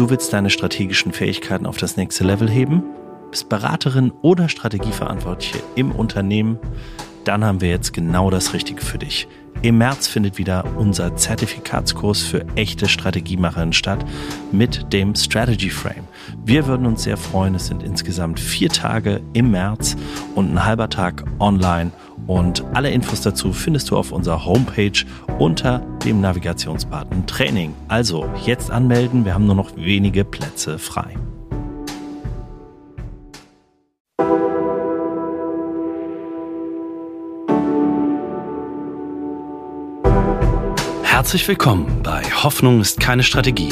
du willst deine strategischen Fähigkeiten auf das nächste Level heben? Bist Beraterin oder Strategieverantwortliche im Unternehmen? Dann haben wir jetzt genau das Richtige für dich. Im März findet wieder unser Zertifikatskurs für echte Strategiemacherinnen statt mit dem Strategy Frame. Wir würden uns sehr freuen. Es sind insgesamt vier Tage im März und ein halber Tag online. Und alle Infos dazu findest du auf unserer Homepage unter dem Navigationsbutton Training. Also jetzt anmelden, wir haben nur noch wenige Plätze frei. Herzlich willkommen bei Hoffnung ist keine Strategie,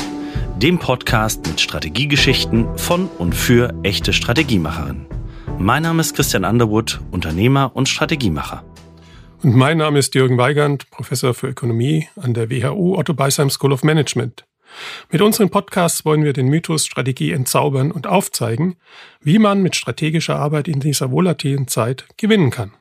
dem Podcast mit Strategiegeschichten von und für echte Strategiemacherinnen. Mein Name ist Christian Underwood, Unternehmer und Strategiemacher. Und mein Name ist Jürgen Weigand, Professor für Ökonomie an der WHU Otto Beisheim School of Management. Mit unseren Podcasts wollen wir den Mythos Strategie entzaubern und aufzeigen, wie man mit strategischer Arbeit in dieser volatilen Zeit gewinnen kann.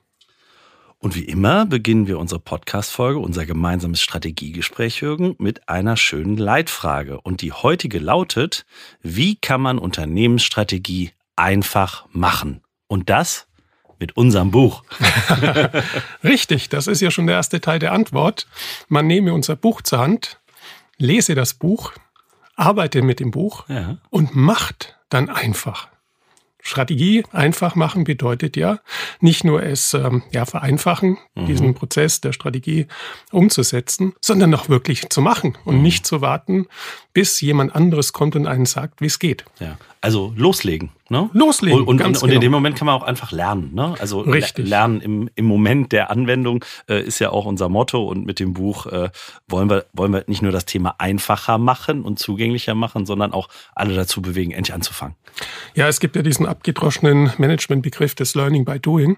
Und wie immer beginnen wir unsere Podcast-Folge, unser gemeinsames Strategiegespräch, Jürgen, mit einer schönen Leitfrage. Und die heutige lautet, wie kann man Unternehmensstrategie einfach machen? Und das mit unserem Buch. Richtig, das ist ja schon der erste Teil der Antwort. Man nehme unser Buch zur Hand, lese das Buch, arbeite mit dem Buch ja. und macht dann einfach. Strategie einfach machen bedeutet ja nicht nur es ähm, ja vereinfachen, mhm. diesen Prozess der Strategie umzusetzen, sondern auch wirklich zu machen und mhm. nicht zu warten, bis jemand anderes kommt und einen sagt, wie es geht. Ja. Also loslegen. Ne? Loslegen. Und, und, und, und in dem genau. Moment kann man auch einfach lernen. Ne? Also Richtig. lernen im, im Moment der Anwendung äh, ist ja auch unser Motto. Und mit dem Buch äh, wollen, wir, wollen wir nicht nur das Thema einfacher machen und zugänglicher machen, sondern auch alle dazu bewegen, endlich anzufangen. Ja, es gibt ja diesen abgedroschenen Managementbegriff des Learning by Doing.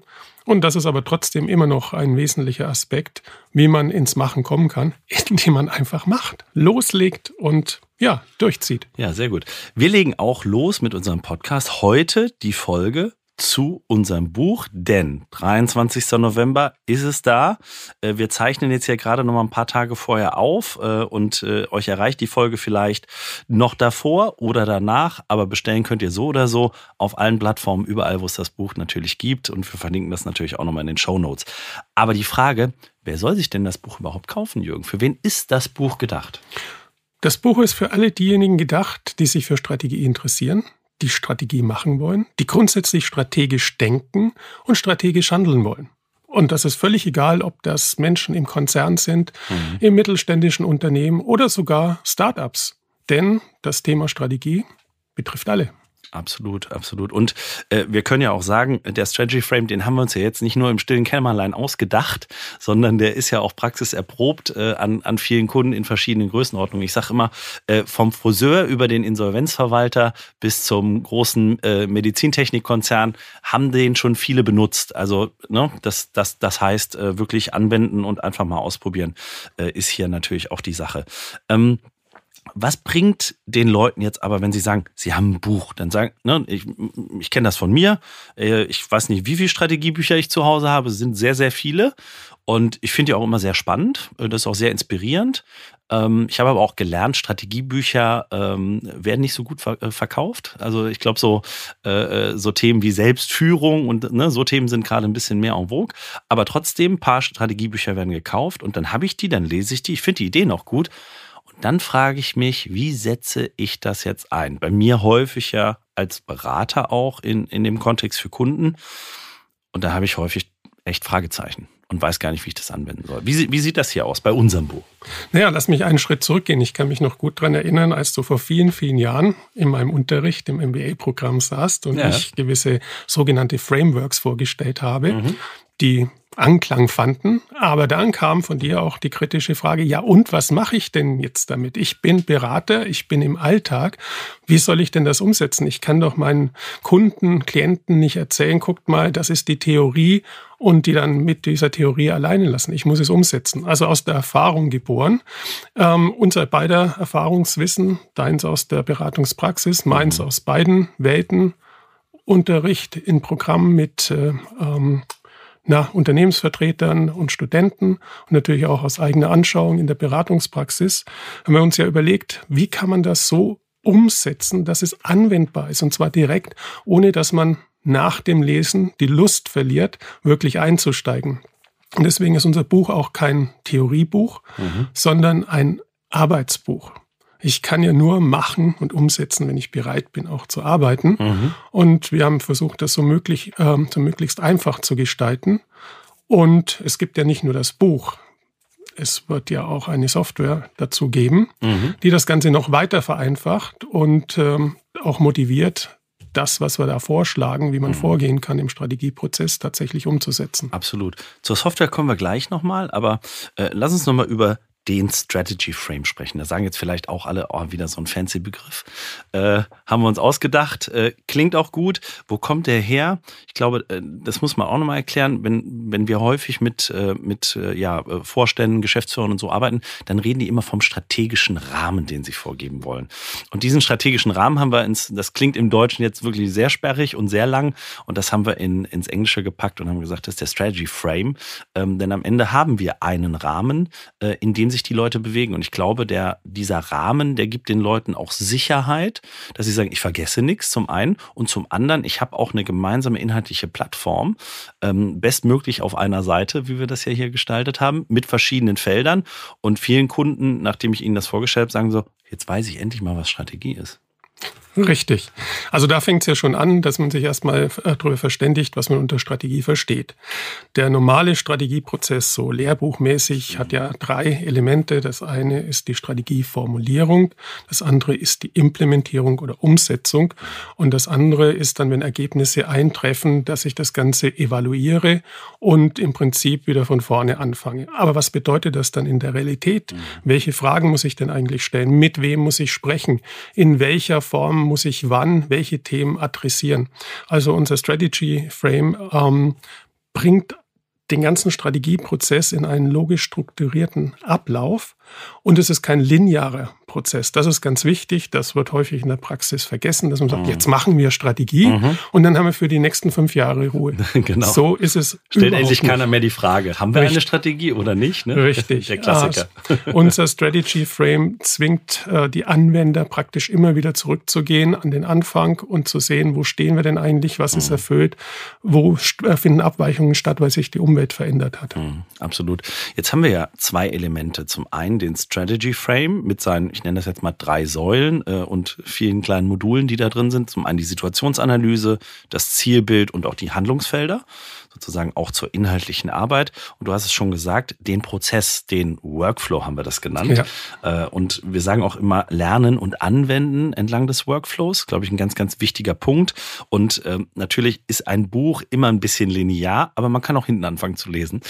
Und das ist aber trotzdem immer noch ein wesentlicher Aspekt, wie man ins Machen kommen kann, indem man einfach macht, loslegt und ja, durchzieht. Ja, sehr gut. Wir legen auch los mit unserem Podcast. Heute die Folge zu unserem Buch, denn 23. November ist es da. Äh, wir zeichnen jetzt ja gerade noch mal ein paar Tage vorher auf äh, und äh, euch erreicht die Folge vielleicht noch davor oder danach, aber bestellen könnt ihr so oder so auf allen Plattformen, überall, wo es das Buch natürlich gibt und wir verlinken das natürlich auch nochmal in den Show Notes. Aber die Frage, wer soll sich denn das Buch überhaupt kaufen, Jürgen? Für wen ist das Buch gedacht? Das Buch ist für alle diejenigen gedacht, die sich für Strategie interessieren die Strategie machen wollen, die grundsätzlich strategisch denken und strategisch handeln wollen. Und das ist völlig egal, ob das Menschen im Konzern sind, mhm. im mittelständischen Unternehmen oder sogar Startups. Denn das Thema Strategie betrifft alle. Absolut, absolut. Und äh, wir können ja auch sagen, der Strategy Frame, den haben wir uns ja jetzt nicht nur im stillen Kämmerlein ausgedacht, sondern der ist ja auch praxiserprobt äh, an, an vielen Kunden in verschiedenen Größenordnungen. Ich sage immer, äh, vom Friseur über den Insolvenzverwalter bis zum großen äh, Medizintechnikkonzern haben den schon viele benutzt. Also ne, das, das, das heißt, äh, wirklich anwenden und einfach mal ausprobieren, äh, ist hier natürlich auch die Sache. Ähm, was bringt den Leuten jetzt aber, wenn sie sagen, sie haben ein Buch? Dann sagen, ne, ich, ich kenne das von mir. Äh, ich weiß nicht, wie viele Strategiebücher ich zu Hause habe. Es sind sehr, sehr viele. Und ich finde die auch immer sehr spannend. Äh, das ist auch sehr inspirierend. Ähm, ich habe aber auch gelernt, Strategiebücher ähm, werden nicht so gut äh, verkauft. Also ich glaube, so, so Themen wie Selbstführung und ne, so Themen sind gerade ein bisschen mehr en vogue. Aber trotzdem, ein paar Strategiebücher werden gekauft und dann habe ich die, dann lese ich die. Ich finde die Idee noch gut dann frage ich mich, wie setze ich das jetzt ein? Bei mir häufig ja als Berater auch in, in dem Kontext für Kunden. Und da habe ich häufig echt Fragezeichen und weiß gar nicht, wie ich das anwenden soll. Wie, wie sieht das hier aus bei unserem Buch? Naja, lass mich einen Schritt zurückgehen. Ich kann mich noch gut daran erinnern, als du vor vielen, vielen Jahren in meinem Unterricht im MBA-Programm saßt und ja. ich gewisse sogenannte Frameworks vorgestellt habe, mhm. Die Anklang fanden. Aber dann kam von dir auch die kritische Frage, ja und was mache ich denn jetzt damit? Ich bin Berater, ich bin im Alltag. Wie soll ich denn das umsetzen? Ich kann doch meinen Kunden, Klienten nicht erzählen, guckt mal, das ist die Theorie und die dann mit dieser Theorie alleine lassen. Ich muss es umsetzen. Also aus der Erfahrung geboren. Ähm, unser beider Erfahrungswissen, deins aus der Beratungspraxis, meins mhm. aus beiden Welten. Unterricht in Programmen mit äh, ähm, na, Unternehmensvertretern und Studenten und natürlich auch aus eigener Anschauung in der Beratungspraxis haben wir uns ja überlegt, wie kann man das so umsetzen, dass es anwendbar ist und zwar direkt, ohne dass man nach dem Lesen die Lust verliert, wirklich einzusteigen. Und deswegen ist unser Buch auch kein Theoriebuch, mhm. sondern ein Arbeitsbuch. Ich kann ja nur machen und umsetzen, wenn ich bereit bin, auch zu arbeiten. Mhm. Und wir haben versucht, das so, möglich, äh, so möglichst einfach zu gestalten. Und es gibt ja nicht nur das Buch. Es wird ja auch eine Software dazu geben, mhm. die das Ganze noch weiter vereinfacht und ähm, auch motiviert, das, was wir da vorschlagen, wie man mhm. vorgehen kann im Strategieprozess, tatsächlich umzusetzen. Absolut. Zur Software kommen wir gleich nochmal, aber äh, lass uns nochmal über den Strategy Frame sprechen. Da sagen jetzt vielleicht auch alle, oh, wieder so ein fancy Begriff. Äh, haben wir uns ausgedacht. Äh, klingt auch gut. Wo kommt der her? Ich glaube, äh, das muss man auch nochmal erklären. Wenn, wenn wir häufig mit, äh, mit äh, ja, Vorständen, Geschäftsführern und so arbeiten, dann reden die immer vom strategischen Rahmen, den sie vorgeben wollen. Und diesen strategischen Rahmen haben wir ins, das klingt im Deutschen jetzt wirklich sehr sperrig und sehr lang. Und das haben wir in, ins Englische gepackt und haben gesagt, das ist der Strategy Frame. Ähm, denn am Ende haben wir einen Rahmen, äh, in dem sich sich die Leute bewegen. Und ich glaube, der, dieser Rahmen, der gibt den Leuten auch Sicherheit, dass sie sagen, ich vergesse nichts zum einen und zum anderen, ich habe auch eine gemeinsame inhaltliche Plattform, ähm, bestmöglich auf einer Seite, wie wir das ja hier gestaltet haben, mit verschiedenen Feldern. Und vielen Kunden, nachdem ich ihnen das vorgestellt habe, sagen so, jetzt weiß ich endlich mal, was Strategie ist. Richtig. Also da fängt es ja schon an, dass man sich erstmal äh, darüber verständigt, was man unter Strategie versteht. Der normale Strategieprozess, so lehrbuchmäßig, hat ja drei Elemente. Das eine ist die Strategieformulierung, das andere ist die Implementierung oder Umsetzung und das andere ist dann, wenn Ergebnisse eintreffen, dass ich das Ganze evaluiere und im Prinzip wieder von vorne anfange. Aber was bedeutet das dann in der Realität? Mhm. Welche Fragen muss ich denn eigentlich stellen? Mit wem muss ich sprechen? In welcher Form muss ich wann welche Themen adressieren. Also unser Strategy Frame ähm, bringt den ganzen Strategieprozess in einen logisch strukturierten Ablauf und es ist kein linearer Prozess. Das ist ganz wichtig. Das wird häufig in der Praxis vergessen, dass man sagt, mhm. jetzt machen wir Strategie mhm. und dann haben wir für die nächsten fünf Jahre Ruhe. genau. So ist es. Stellt endlich keiner mehr die Frage, haben wir Richtig. eine Strategie oder nicht? Ne? Richtig. Der Klassiker. Also, unser Strategy Frame zwingt äh, die Anwender praktisch immer wieder zurückzugehen an den Anfang und zu sehen, wo stehen wir denn eigentlich, was mhm. ist erfüllt, wo äh, finden Abweichungen statt, weil sich die Umwelt verändert hat. Mhm. Absolut. Jetzt haben wir ja zwei Elemente. Zum einen den Strategy Frame mit seinen, ich nenne das jetzt mal drei Säulen äh, und vielen kleinen Modulen, die da drin sind. Zum einen die Situationsanalyse, das Zielbild und auch die Handlungsfelder sozusagen auch zur inhaltlichen Arbeit. Und du hast es schon gesagt, den Prozess, den Workflow haben wir das genannt. Ja. Äh, und wir sagen auch immer lernen und anwenden entlang des Workflows, glaube ich, ein ganz, ganz wichtiger Punkt. Und ähm, natürlich ist ein Buch immer ein bisschen linear, aber man kann auch hinten anfangen zu lesen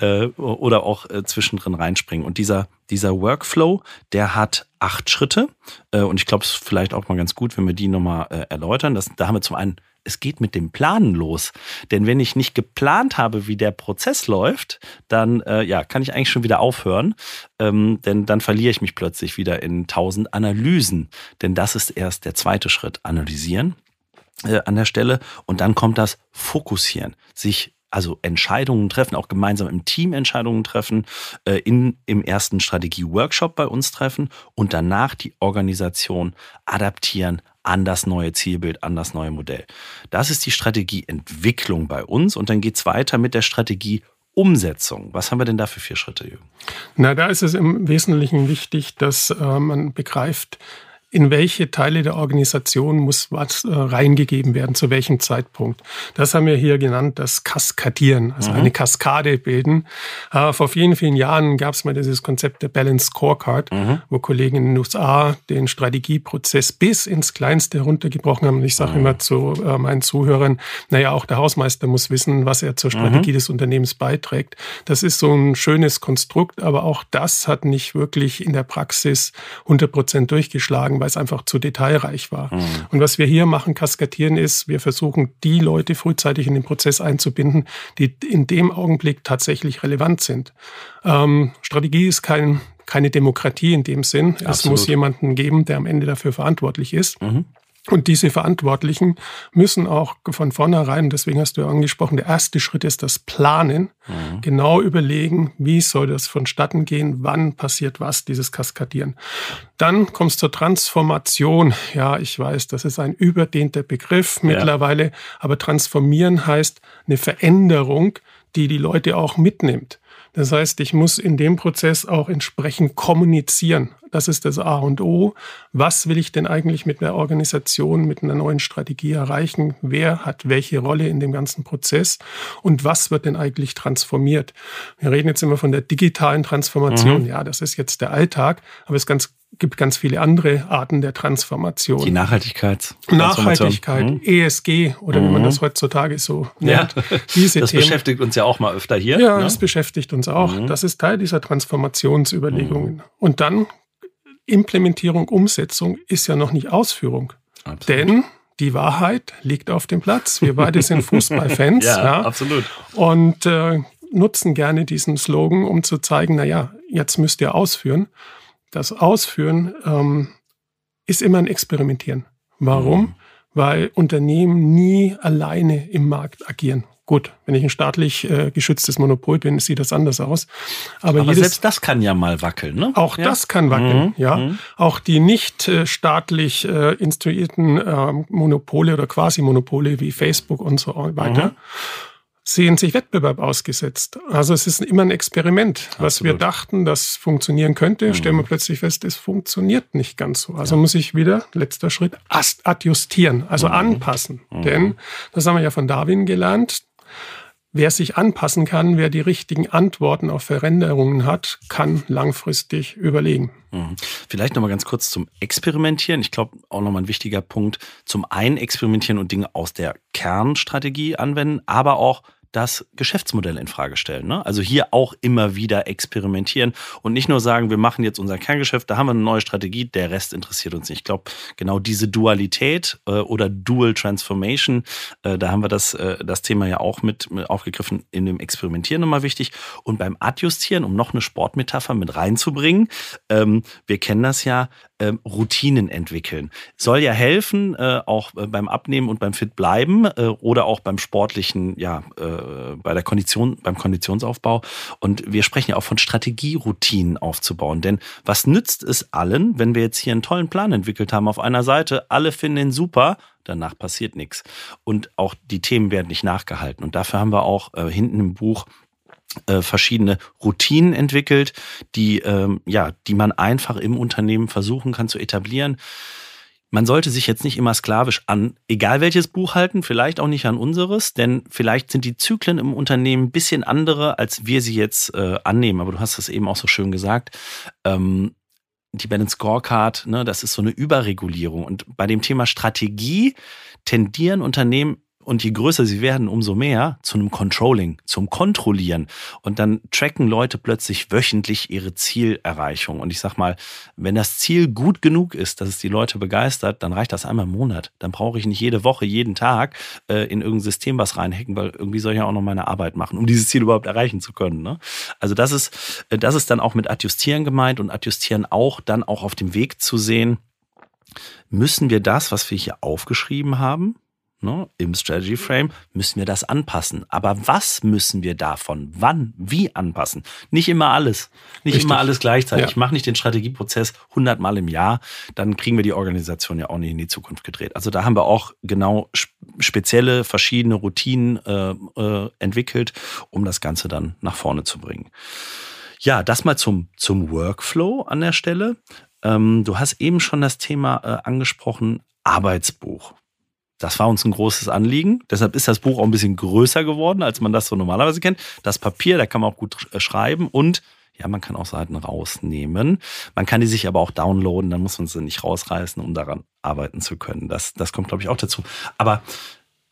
äh, oder auch äh, zwischendrin reinspringen. Und dieser, dieser Workflow, der hat acht Schritte. und ich glaube, es ist vielleicht auch mal ganz gut, wenn wir die nochmal erläutern. Das, da haben wir zum einen es geht mit dem Planen los. Denn wenn ich nicht geplant habe, wie der Prozess läuft, dann äh, ja, kann ich eigentlich schon wieder aufhören. Ähm, denn dann verliere ich mich plötzlich wieder in tausend Analysen. Denn das ist erst der zweite Schritt. Analysieren äh, an der Stelle. Und dann kommt das Fokussieren. Sich also Entscheidungen treffen, auch gemeinsam im Team Entscheidungen treffen, äh, in, im ersten Strategie-Workshop bei uns treffen und danach die Organisation adaptieren, an das neue Zielbild, an das neue Modell. Das ist die Strategieentwicklung bei uns und dann geht es weiter mit der Strategie Umsetzung. Was haben wir denn da für vier Schritte, Jürgen? Na, da ist es im Wesentlichen wichtig, dass äh, man begreift, in welche Teile der Organisation muss was äh, reingegeben werden, zu welchem Zeitpunkt. Das haben wir hier genannt, das Kaskadieren, also mhm. eine Kaskade bilden. Äh, vor vielen, vielen Jahren gab es mal dieses Konzept der Balance Scorecard, mhm. wo Kollegen in den USA den Strategieprozess bis ins Kleinste heruntergebrochen haben. Und ich sage mhm. immer zu äh, meinen Zuhörern, naja, auch der Hausmeister muss wissen, was er zur Strategie mhm. des Unternehmens beiträgt. Das ist so ein schönes Konstrukt, aber auch das hat nicht wirklich in der Praxis 100 Prozent durchgeschlagen weil es einfach zu detailreich war. Mhm. Und was wir hier machen, kaskadieren, ist, wir versuchen, die Leute frühzeitig in den Prozess einzubinden, die in dem Augenblick tatsächlich relevant sind. Ähm, Strategie ist kein, keine Demokratie in dem Sinn. Absolut. Es muss jemanden geben, der am Ende dafür verantwortlich ist. Mhm. Und diese Verantwortlichen müssen auch von vornherein, deswegen hast du ja angesprochen, der erste Schritt ist das Planen, mhm. genau überlegen, wie soll das vonstatten gehen, wann passiert was, dieses Kaskadieren. Dann kommt es zur Transformation. Ja, ich weiß, das ist ein überdehnter Begriff mittlerweile, ja. aber transformieren heißt eine Veränderung, die die Leute auch mitnimmt. Das heißt, ich muss in dem Prozess auch entsprechend kommunizieren. Das ist das A und O. Was will ich denn eigentlich mit einer Organisation, mit einer neuen Strategie erreichen? Wer hat welche Rolle in dem ganzen Prozess? Und was wird denn eigentlich transformiert? Wir reden jetzt immer von der digitalen Transformation. Mhm. Ja, das ist jetzt der Alltag, aber es ganz gibt ganz viele andere Arten der Transformation. Die Nachhaltigkeit. Nachhaltigkeit, mhm. ESG oder mhm. wie man mhm. das heutzutage so nennt. Ja. Diese das Themen. beschäftigt uns ja auch mal öfter hier. Ja, ne? das beschäftigt uns auch. Mhm. Das ist Teil dieser Transformationsüberlegungen. Mhm. Und dann Implementierung, Umsetzung ist ja noch nicht Ausführung. Absolut. Denn die Wahrheit liegt auf dem Platz. Wir beide sind Fußballfans. ja, ja, absolut. Und äh, nutzen gerne diesen Slogan, um zu zeigen, na ja, jetzt müsst ihr ausführen das Ausführen ähm, ist immer ein Experimentieren. Warum? Mhm. Weil Unternehmen nie alleine im Markt agieren. Gut, wenn ich ein staatlich äh, geschütztes Monopol bin, sieht das anders aus. Aber, Aber jedes, selbst das kann ja mal wackeln, ne? Auch ja. das kann wackeln, mhm. ja. Mhm. Auch die nicht äh, staatlich äh, instruierten äh, Monopole oder Quasi-Monopole wie Facebook und so weiter mhm sehen sich Wettbewerb ausgesetzt. Also es ist immer ein Experiment. Absolut. Was wir dachten, das funktionieren könnte, mhm. stellen wir plötzlich fest, es funktioniert nicht ganz so. Also ja. muss ich wieder, letzter Schritt, adjustieren, also mhm. anpassen. Mhm. Denn, das haben wir ja von Darwin gelernt, Wer sich anpassen kann, wer die richtigen Antworten auf Veränderungen hat, kann langfristig überlegen. Mhm. Vielleicht nochmal ganz kurz zum Experimentieren. Ich glaube, auch nochmal ein wichtiger Punkt. Zum einen experimentieren und Dinge aus der Kernstrategie anwenden, aber auch das Geschäftsmodell in Frage stellen. Ne? Also hier auch immer wieder experimentieren und nicht nur sagen, wir machen jetzt unser Kerngeschäft, da haben wir eine neue Strategie, der Rest interessiert uns nicht. Ich glaube, genau diese Dualität äh, oder Dual Transformation, äh, da haben wir das, äh, das Thema ja auch mit, mit aufgegriffen in dem Experimentieren nochmal wichtig. Und beim Adjustieren, um noch eine Sportmetapher mit reinzubringen, ähm, wir kennen das ja, ähm, Routinen entwickeln. Soll ja helfen, äh, auch äh, beim Abnehmen und beim Fit bleiben äh, oder auch beim sportlichen, ja, äh, bei der Kondition, beim Konditionsaufbau. Und wir sprechen ja auch von Strategieroutinen aufzubauen. Denn was nützt es allen, wenn wir jetzt hier einen tollen Plan entwickelt haben auf einer Seite, alle finden ihn super, danach passiert nichts. Und auch die Themen werden nicht nachgehalten. Und dafür haben wir auch äh, hinten im Buch äh, verschiedene Routinen entwickelt, die ähm, ja, die man einfach im Unternehmen versuchen kann zu etablieren. Man sollte sich jetzt nicht immer sklavisch an egal welches Buch halten, vielleicht auch nicht an unseres, denn vielleicht sind die Zyklen im Unternehmen ein bisschen andere, als wir sie jetzt äh, annehmen. Aber du hast es eben auch so schön gesagt. Ähm, die Balance Scorecard, ne, das ist so eine Überregulierung. Und bei dem Thema Strategie tendieren Unternehmen und je größer sie werden, umso mehr zu einem Controlling, zum Kontrollieren. Und dann tracken Leute plötzlich wöchentlich ihre Zielerreichung. Und ich sag mal, wenn das Ziel gut genug ist, dass es die Leute begeistert, dann reicht das einmal im Monat. Dann brauche ich nicht jede Woche, jeden Tag äh, in irgendein System was reinhacken, weil irgendwie soll ich ja auch noch meine Arbeit machen, um dieses Ziel überhaupt erreichen zu können. Ne? Also das ist, äh, das ist dann auch mit Adjustieren gemeint und Adjustieren auch dann auch auf dem Weg zu sehen, müssen wir das, was wir hier aufgeschrieben haben, ne, im Strategy Frame, müssen wir das anpassen. Aber was müssen wir davon, wann, wie anpassen? Nicht immer alles. Nicht Richtig. immer alles gleichzeitig. Ja. Ich mache nicht den Strategieprozess hundertmal im Jahr, dann kriegen wir die Organisation ja auch nicht in die Zukunft gedreht. Also da haben wir auch genau spezielle, verschiedene Routinen äh, äh, entwickelt, um das Ganze dann nach vorne zu bringen. Ja, das mal zum, zum Workflow an der Stelle. Ähm, du hast eben schon das Thema äh, angesprochen, Arbeitsbuch. Das war uns ein großes Anliegen. Deshalb ist das Buch auch ein bisschen größer geworden, als man das so normalerweise kennt. Das Papier, da kann man auch gut äh, schreiben und ja, man kann auch Seiten rausnehmen. Man kann die sich aber auch downloaden, dann muss man sie nicht rausreißen, um daran arbeiten zu können. Das, das kommt, glaube ich, auch dazu. Aber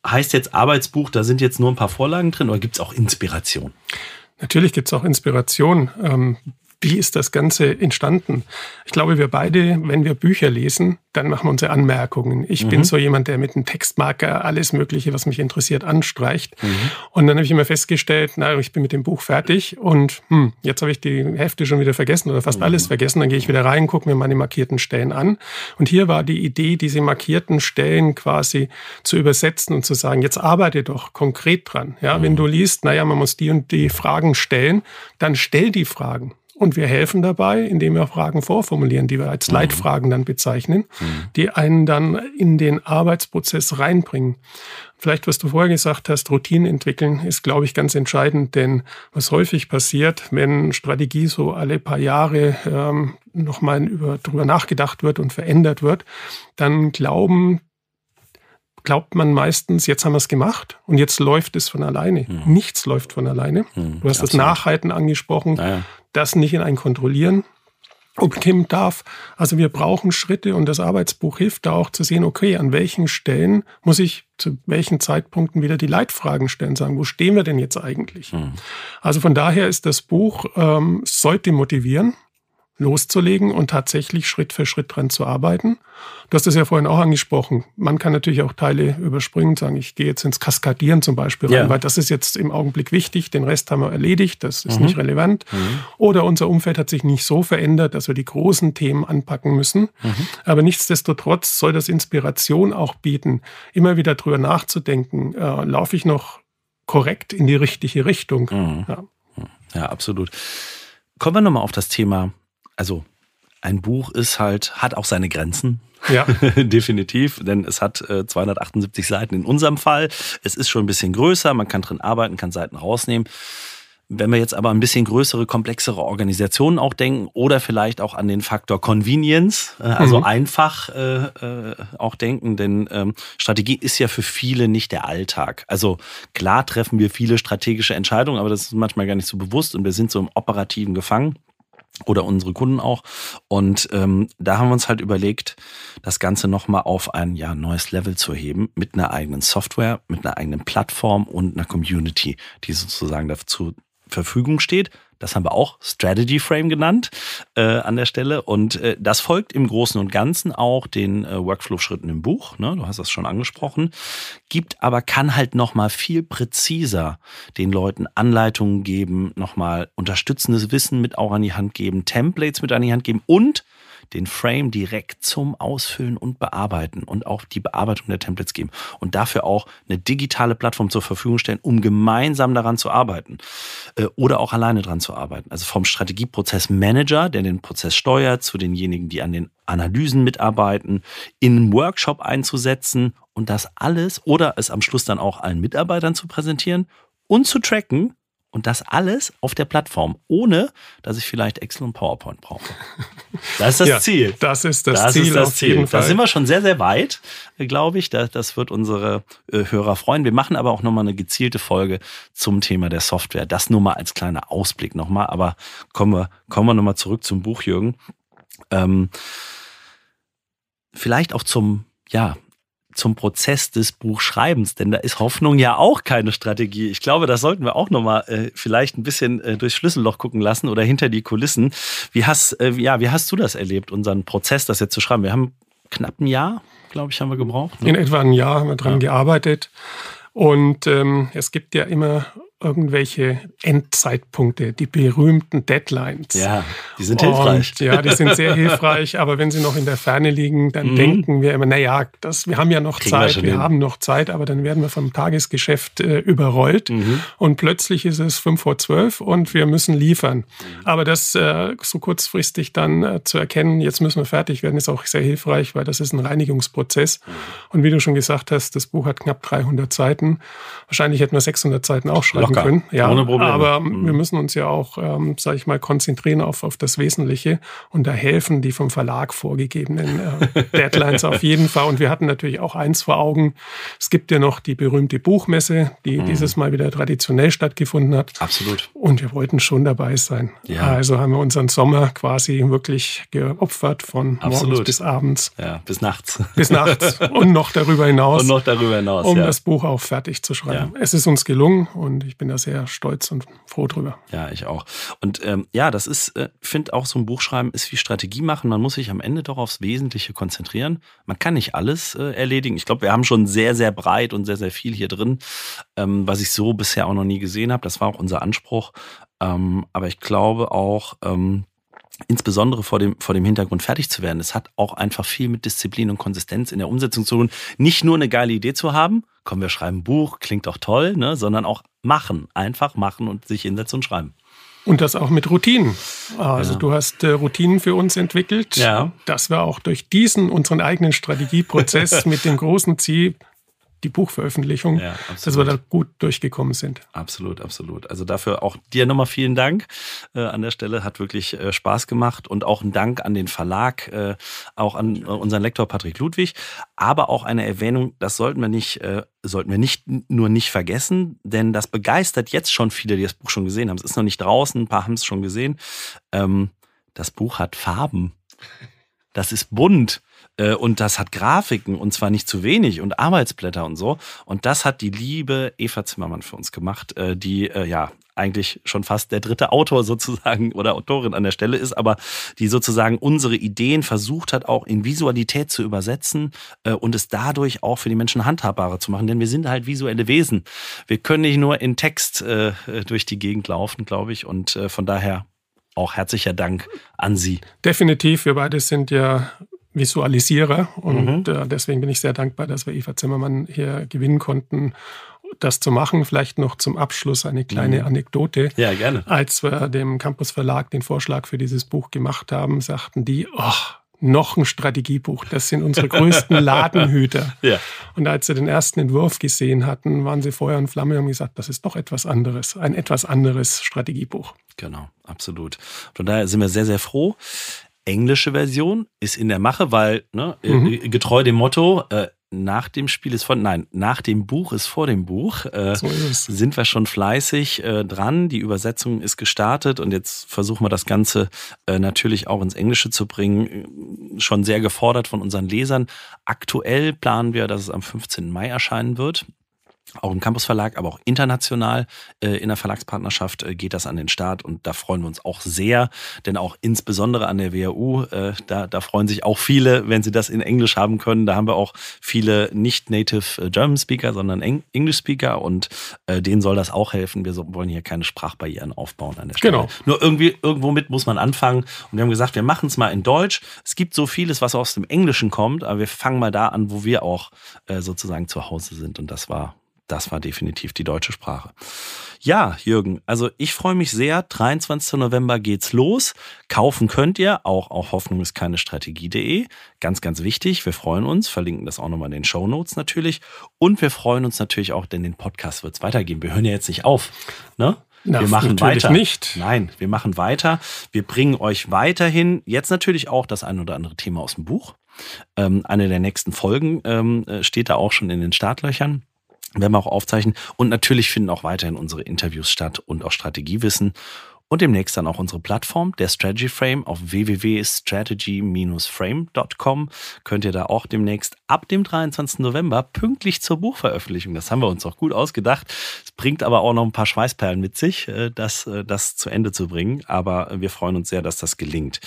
heißt jetzt Arbeitsbuch, da sind jetzt nur ein paar Vorlagen drin oder gibt es auch Inspiration? Natürlich gibt es auch Inspiration. Ähm, wie ist das Ganze entstanden? Ich glaube, wir beide, wenn wir Bücher lesen, dann machen wir unsere Anmerkungen. Ich mhm. bin so jemand, der mit einem Textmarker alles Mögliche, was mich interessiert, anstreicht. Mhm. Und dann habe ich immer festgestellt, na, ich bin mit dem Buch fertig und hm, jetzt habe ich die Hälfte schon wieder vergessen oder fast mhm. alles vergessen. Dann gehe ich wieder rein, gucke mir meine markierten Stellen an. Und hier war die Idee, diese markierten Stellen quasi zu übersetzen und zu sagen, jetzt arbeite doch konkret dran. Ja, wenn mhm. du liest, naja, man muss die und die Fragen stellen, dann stell die Fragen. Und wir helfen dabei, indem wir Fragen vorformulieren, die wir als mhm. Leitfragen dann bezeichnen, mhm. die einen dann in den Arbeitsprozess reinbringen. Vielleicht, was du vorher gesagt hast, Routinen entwickeln, ist, glaube ich, ganz entscheidend, denn was häufig passiert, wenn Strategie so alle paar Jahre ähm, nochmal über, drüber nachgedacht wird und verändert wird, dann glauben glaubt man meistens, jetzt haben wir es gemacht und jetzt läuft es von alleine. Hm. Nichts läuft von alleine. Hm, du hast absolut. das Nachhalten angesprochen, naja. Das nicht in ein Kontrollieren umkippen darf. Also wir brauchen Schritte und das Arbeitsbuch hilft da auch zu sehen, okay, an welchen Stellen muss ich zu welchen Zeitpunkten wieder die Leitfragen stellen, sagen, wo stehen wir denn jetzt eigentlich? Hm. Also von daher ist das Buch, ähm, sollte motivieren, loszulegen und tatsächlich Schritt für Schritt dran zu arbeiten. Du hast es ja vorhin auch angesprochen. Man kann natürlich auch Teile überspringen, sagen, ich gehe jetzt ins Kaskadieren zum Beispiel rein, ja. weil das ist jetzt im Augenblick wichtig. Den Rest haben wir erledigt, das ist mhm. nicht relevant. Mhm. Oder unser Umfeld hat sich nicht so verändert, dass wir die großen Themen anpacken müssen. Mhm. Aber nichtsdestotrotz soll das Inspiration auch bieten, immer wieder drüber nachzudenken, äh, laufe ich noch korrekt in die richtige Richtung. Mhm. Ja. ja, absolut. Kommen wir nochmal auf das Thema also ein Buch ist halt, hat auch seine Grenzen. Ja. Definitiv, denn es hat äh, 278 Seiten in unserem Fall. Es ist schon ein bisschen größer, man kann drin arbeiten, kann Seiten rausnehmen. Wenn wir jetzt aber ein bisschen größere, komplexere Organisationen auch denken oder vielleicht auch an den Faktor Convenience, äh, also mhm. einfach äh, äh, auch denken, denn ähm, Strategie ist ja für viele nicht der Alltag. Also klar treffen wir viele strategische Entscheidungen, aber das ist manchmal gar nicht so bewusst und wir sind so im Operativen gefangen oder unsere Kunden auch. Und ähm, da haben wir uns halt überlegt, das Ganze nochmal auf ein ja, neues Level zu heben, mit einer eigenen Software, mit einer eigenen Plattform und einer Community, die sozusagen dazu Verfügung steht. Das haben wir auch Strategy Frame genannt äh, an der Stelle. Und äh, das folgt im Großen und Ganzen auch den äh, Workflow-Schritten im Buch. Ne? Du hast das schon angesprochen. Gibt aber, kann halt nochmal viel präziser den Leuten Anleitungen geben, nochmal unterstützendes Wissen mit auch an die Hand geben, Templates mit an die Hand geben und den Frame direkt zum Ausfüllen und Bearbeiten und auch die Bearbeitung der Templates geben und dafür auch eine digitale Plattform zur Verfügung stellen, um gemeinsam daran zu arbeiten äh, oder auch alleine daran zu arbeiten. Also vom Strategieprozessmanager, der den Prozess steuert, zu denjenigen, die an den Analysen mitarbeiten, in einen Workshop einzusetzen und das alles oder es am Schluss dann auch allen Mitarbeitern zu präsentieren und zu tracken, und das alles auf der Plattform, ohne dass ich vielleicht Excel und PowerPoint brauche. Das ist das ja, Ziel. Das ist das, das Ziel. Ist das Ziel. Da sind wir schon sehr, sehr weit, glaube ich. Das, wird unsere äh, Hörer freuen. Wir machen aber auch nochmal eine gezielte Folge zum Thema der Software. Das nur mal als kleiner Ausblick nochmal. Aber kommen wir, kommen wir nochmal zurück zum Buch, Jürgen. Ähm, vielleicht auch zum, ja, zum Prozess des Buchschreibens, denn da ist Hoffnung ja auch keine Strategie. Ich glaube, das sollten wir auch nochmal äh, vielleicht ein bisschen äh, durchs Schlüsselloch gucken lassen oder hinter die Kulissen. Wie hast, äh, ja, wie hast du das erlebt, unseren Prozess, das jetzt zu schreiben? Wir haben knapp ein Jahr, glaube ich, haben wir gebraucht. Ne? In etwa ein Jahr haben wir dran ja. gearbeitet. Und ähm, es gibt ja immer irgendwelche Endzeitpunkte, die berühmten Deadlines. Ja, die sind hilfreich. Und, ja, die sind sehr hilfreich, aber wenn sie noch in der Ferne liegen, dann mhm. denken wir immer, naja, das, wir haben ja noch Kriegen Zeit, wir, wir haben noch Zeit, aber dann werden wir vom Tagesgeschäft äh, überrollt mhm. und plötzlich ist es fünf vor zwölf und wir müssen liefern. Mhm. Aber das äh, so kurzfristig dann äh, zu erkennen, jetzt müssen wir fertig werden, ist auch sehr hilfreich, weil das ist ein Reinigungsprozess. Mhm. Und wie du schon gesagt hast, das Buch hat knapp 300 Seiten. Wahrscheinlich hätten wir 600 Seiten auch schreiben Locker. können. Ja, Ohne Probleme. Aber mhm. wir müssen uns ja auch, ähm, sage ich mal, konzentrieren auf, auf das Wesentliche. Und da helfen die vom Verlag vorgegebenen äh, Deadlines auf jeden Fall. Und wir hatten natürlich auch eins vor Augen. Es gibt ja noch die berühmte Buchmesse, die mhm. dieses Mal wieder traditionell stattgefunden hat. Absolut. Und wir wollten schon dabei sein. Ja. Also haben wir unseren Sommer quasi wirklich geopfert von Absolut. morgens bis abends. Ja, bis nachts. Bis nachts. Und noch darüber hinaus. Und noch darüber hinaus. Um ja. das Buch auch fertig zu schreiben. Ja. Es ist uns gelungen und ich ich bin da sehr stolz und froh drüber. Ja, ich auch. Und ähm, ja, das ist, äh, finde auch so ein Buchschreiben ist wie Strategie machen. Man muss sich am Ende doch aufs Wesentliche konzentrieren. Man kann nicht alles äh, erledigen. Ich glaube, wir haben schon sehr, sehr breit und sehr, sehr viel hier drin, ähm, was ich so bisher auch noch nie gesehen habe. Das war auch unser Anspruch. Ähm, aber ich glaube auch, ähm, insbesondere vor dem, vor dem Hintergrund fertig zu werden. Es hat auch einfach viel mit Disziplin und Konsistenz in der Umsetzung zu tun. Nicht nur eine geile Idee zu haben, komm, wir schreiben ein Buch, klingt doch toll, ne, sondern auch machen, einfach machen und sich hinsetzen und schreiben. Und das auch mit Routinen. Also ja. du hast äh, Routinen für uns entwickelt, ja. dass wir auch durch diesen, unseren eigenen Strategieprozess mit dem großen Ziel, die Buchveröffentlichung, ja, dass wir da gut durchgekommen sind. Absolut, absolut. Also dafür auch dir nochmal vielen Dank äh, an der Stelle. Hat wirklich äh, Spaß gemacht und auch ein Dank an den Verlag, äh, auch an äh, unseren Lektor Patrick Ludwig, aber auch eine Erwähnung, das sollten wir nicht, äh, sollten wir nicht nur nicht vergessen, denn das begeistert jetzt schon viele, die das Buch schon gesehen haben. Es ist noch nicht draußen, ein paar haben es schon gesehen. Ähm, das Buch hat Farben. Das ist bunt. Äh, und das hat Grafiken und zwar nicht zu wenig und Arbeitsblätter und so. Und das hat die liebe Eva Zimmermann für uns gemacht, äh, die äh, ja eigentlich schon fast der dritte Autor sozusagen oder Autorin an der Stelle ist, aber die sozusagen unsere Ideen versucht hat, auch in Visualität zu übersetzen und es dadurch auch für die Menschen handhabbarer zu machen. Denn wir sind halt visuelle Wesen. Wir können nicht nur in Text durch die Gegend laufen, glaube ich. Und von daher auch herzlicher Dank an Sie. Definitiv. Wir beide sind ja Visualisierer. Und mhm. äh, deswegen bin ich sehr dankbar, dass wir Eva Zimmermann hier gewinnen konnten, das zu machen. Vielleicht noch zum Abschluss eine kleine mhm. Anekdote. Ja, gerne. Als wir dem Campus Verlag den Vorschlag für dieses Buch gemacht haben, sagten die, oh, noch ein Strategiebuch, das sind unsere größten Ladenhüter. ja. Und als sie den ersten Entwurf gesehen hatten, waren sie Feuer und Flamme und haben gesagt, das ist doch etwas anderes, ein etwas anderes Strategiebuch. Genau, absolut. Von daher sind wir sehr, sehr froh englische Version ist in der Mache, weil ne, äh, mhm. getreu dem Motto, äh, nach dem Spiel ist vor, nein, nach dem Buch ist vor dem Buch. Äh, so sind wir schon fleißig äh, dran. Die Übersetzung ist gestartet und jetzt versuchen wir das Ganze äh, natürlich auch ins Englische zu bringen. Schon sehr gefordert von unseren Lesern. Aktuell planen wir, dass es am 15. Mai erscheinen wird auch im Campus Verlag, aber auch international äh, in der Verlagspartnerschaft äh, geht das an den Start und da freuen wir uns auch sehr, denn auch insbesondere an der WHU, äh, da, da freuen sich auch viele, wenn sie das in Englisch haben können. Da haben wir auch viele nicht Native äh, German Speaker, sondern Eng English Speaker und äh, denen soll das auch helfen. Wir so, wollen hier keine Sprachbarrieren aufbauen an der Stelle. Genau. Nur irgendwie irgendwo mit muss man anfangen und wir haben gesagt, wir machen es mal in Deutsch. Es gibt so vieles, was aus dem Englischen kommt, aber wir fangen mal da an, wo wir auch äh, sozusagen zu Hause sind und das war das war definitiv die deutsche Sprache. Ja, Jürgen, also ich freue mich sehr. 23. November geht's los. Kaufen könnt ihr auch auf Hoffnung ist keine Strategie.de. Ganz, ganz wichtig. Wir freuen uns. Verlinken das auch nochmal in den Show Notes natürlich. Und wir freuen uns natürlich auch, denn den Podcast wird's weitergehen. Wir hören ja jetzt nicht auf. Ne? Na, wir machen weiter. nicht. Nein, wir machen weiter. Wir bringen euch weiterhin jetzt natürlich auch das ein oder andere Thema aus dem Buch. Ähm, eine der nächsten Folgen ähm, äh, steht da auch schon in den Startlöchern werden wir auch aufzeichnen. Und natürlich finden auch weiterhin unsere Interviews statt und auch Strategiewissen. Und demnächst dann auch unsere Plattform, der Strategy Frame auf www.strategy-frame.com. Könnt ihr da auch demnächst ab dem 23. November pünktlich zur Buchveröffentlichung. Das haben wir uns auch gut ausgedacht. Es bringt aber auch noch ein paar Schweißperlen mit sich, äh, das, äh, das zu Ende zu bringen. Aber wir freuen uns sehr, dass das gelingt.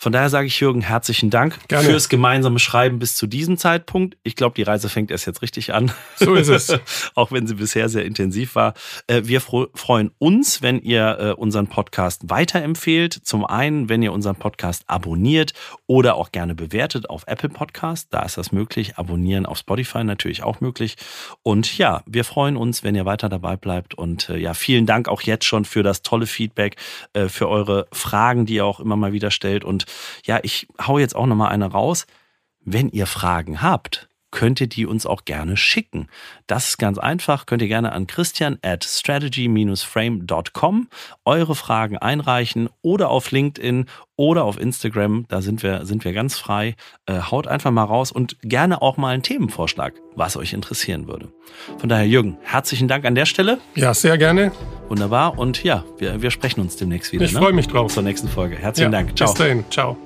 Von daher sage ich Jürgen herzlichen Dank Gerne. fürs gemeinsame Schreiben bis zu diesem Zeitpunkt. Ich glaube, die Reise fängt erst jetzt richtig an. So ist es. Auch wenn sie bisher sehr intensiv war. Äh, wir freuen uns, wenn ihr äh, unseren Podcast weiterempfehlt. Zum einen, wenn ihr unseren Podcast abonniert oder auch gerne bewertet auf Apple Podcast. Da ist das möglich. Abonnieren auf Spotify natürlich auch möglich. Und ja, wir freuen uns, wenn ihr weiter dabei bleibt. Und äh, ja, vielen Dank auch jetzt schon für das tolle Feedback, für eure Fragen, die ihr auch immer mal wieder stellt. Und ja, ich hau jetzt auch noch mal eine raus. Wenn ihr Fragen habt, könnt ihr die uns auch gerne schicken. Das ist ganz einfach. Könnt ihr gerne an christian at strategy-frame.com eure Fragen einreichen oder auf LinkedIn oder auf Instagram. Da sind wir, sind wir ganz frei. Äh, haut einfach mal raus und gerne auch mal einen Themenvorschlag, was euch interessieren würde. Von daher, Jürgen, herzlichen Dank an der Stelle. Ja, sehr gerne. Wunderbar. Und ja, wir, wir sprechen uns demnächst wieder. Ich ne? freue mich drauf. Zur nächsten Folge. Herzlichen ja, Dank. Ciao. Bis dahin. Ciao.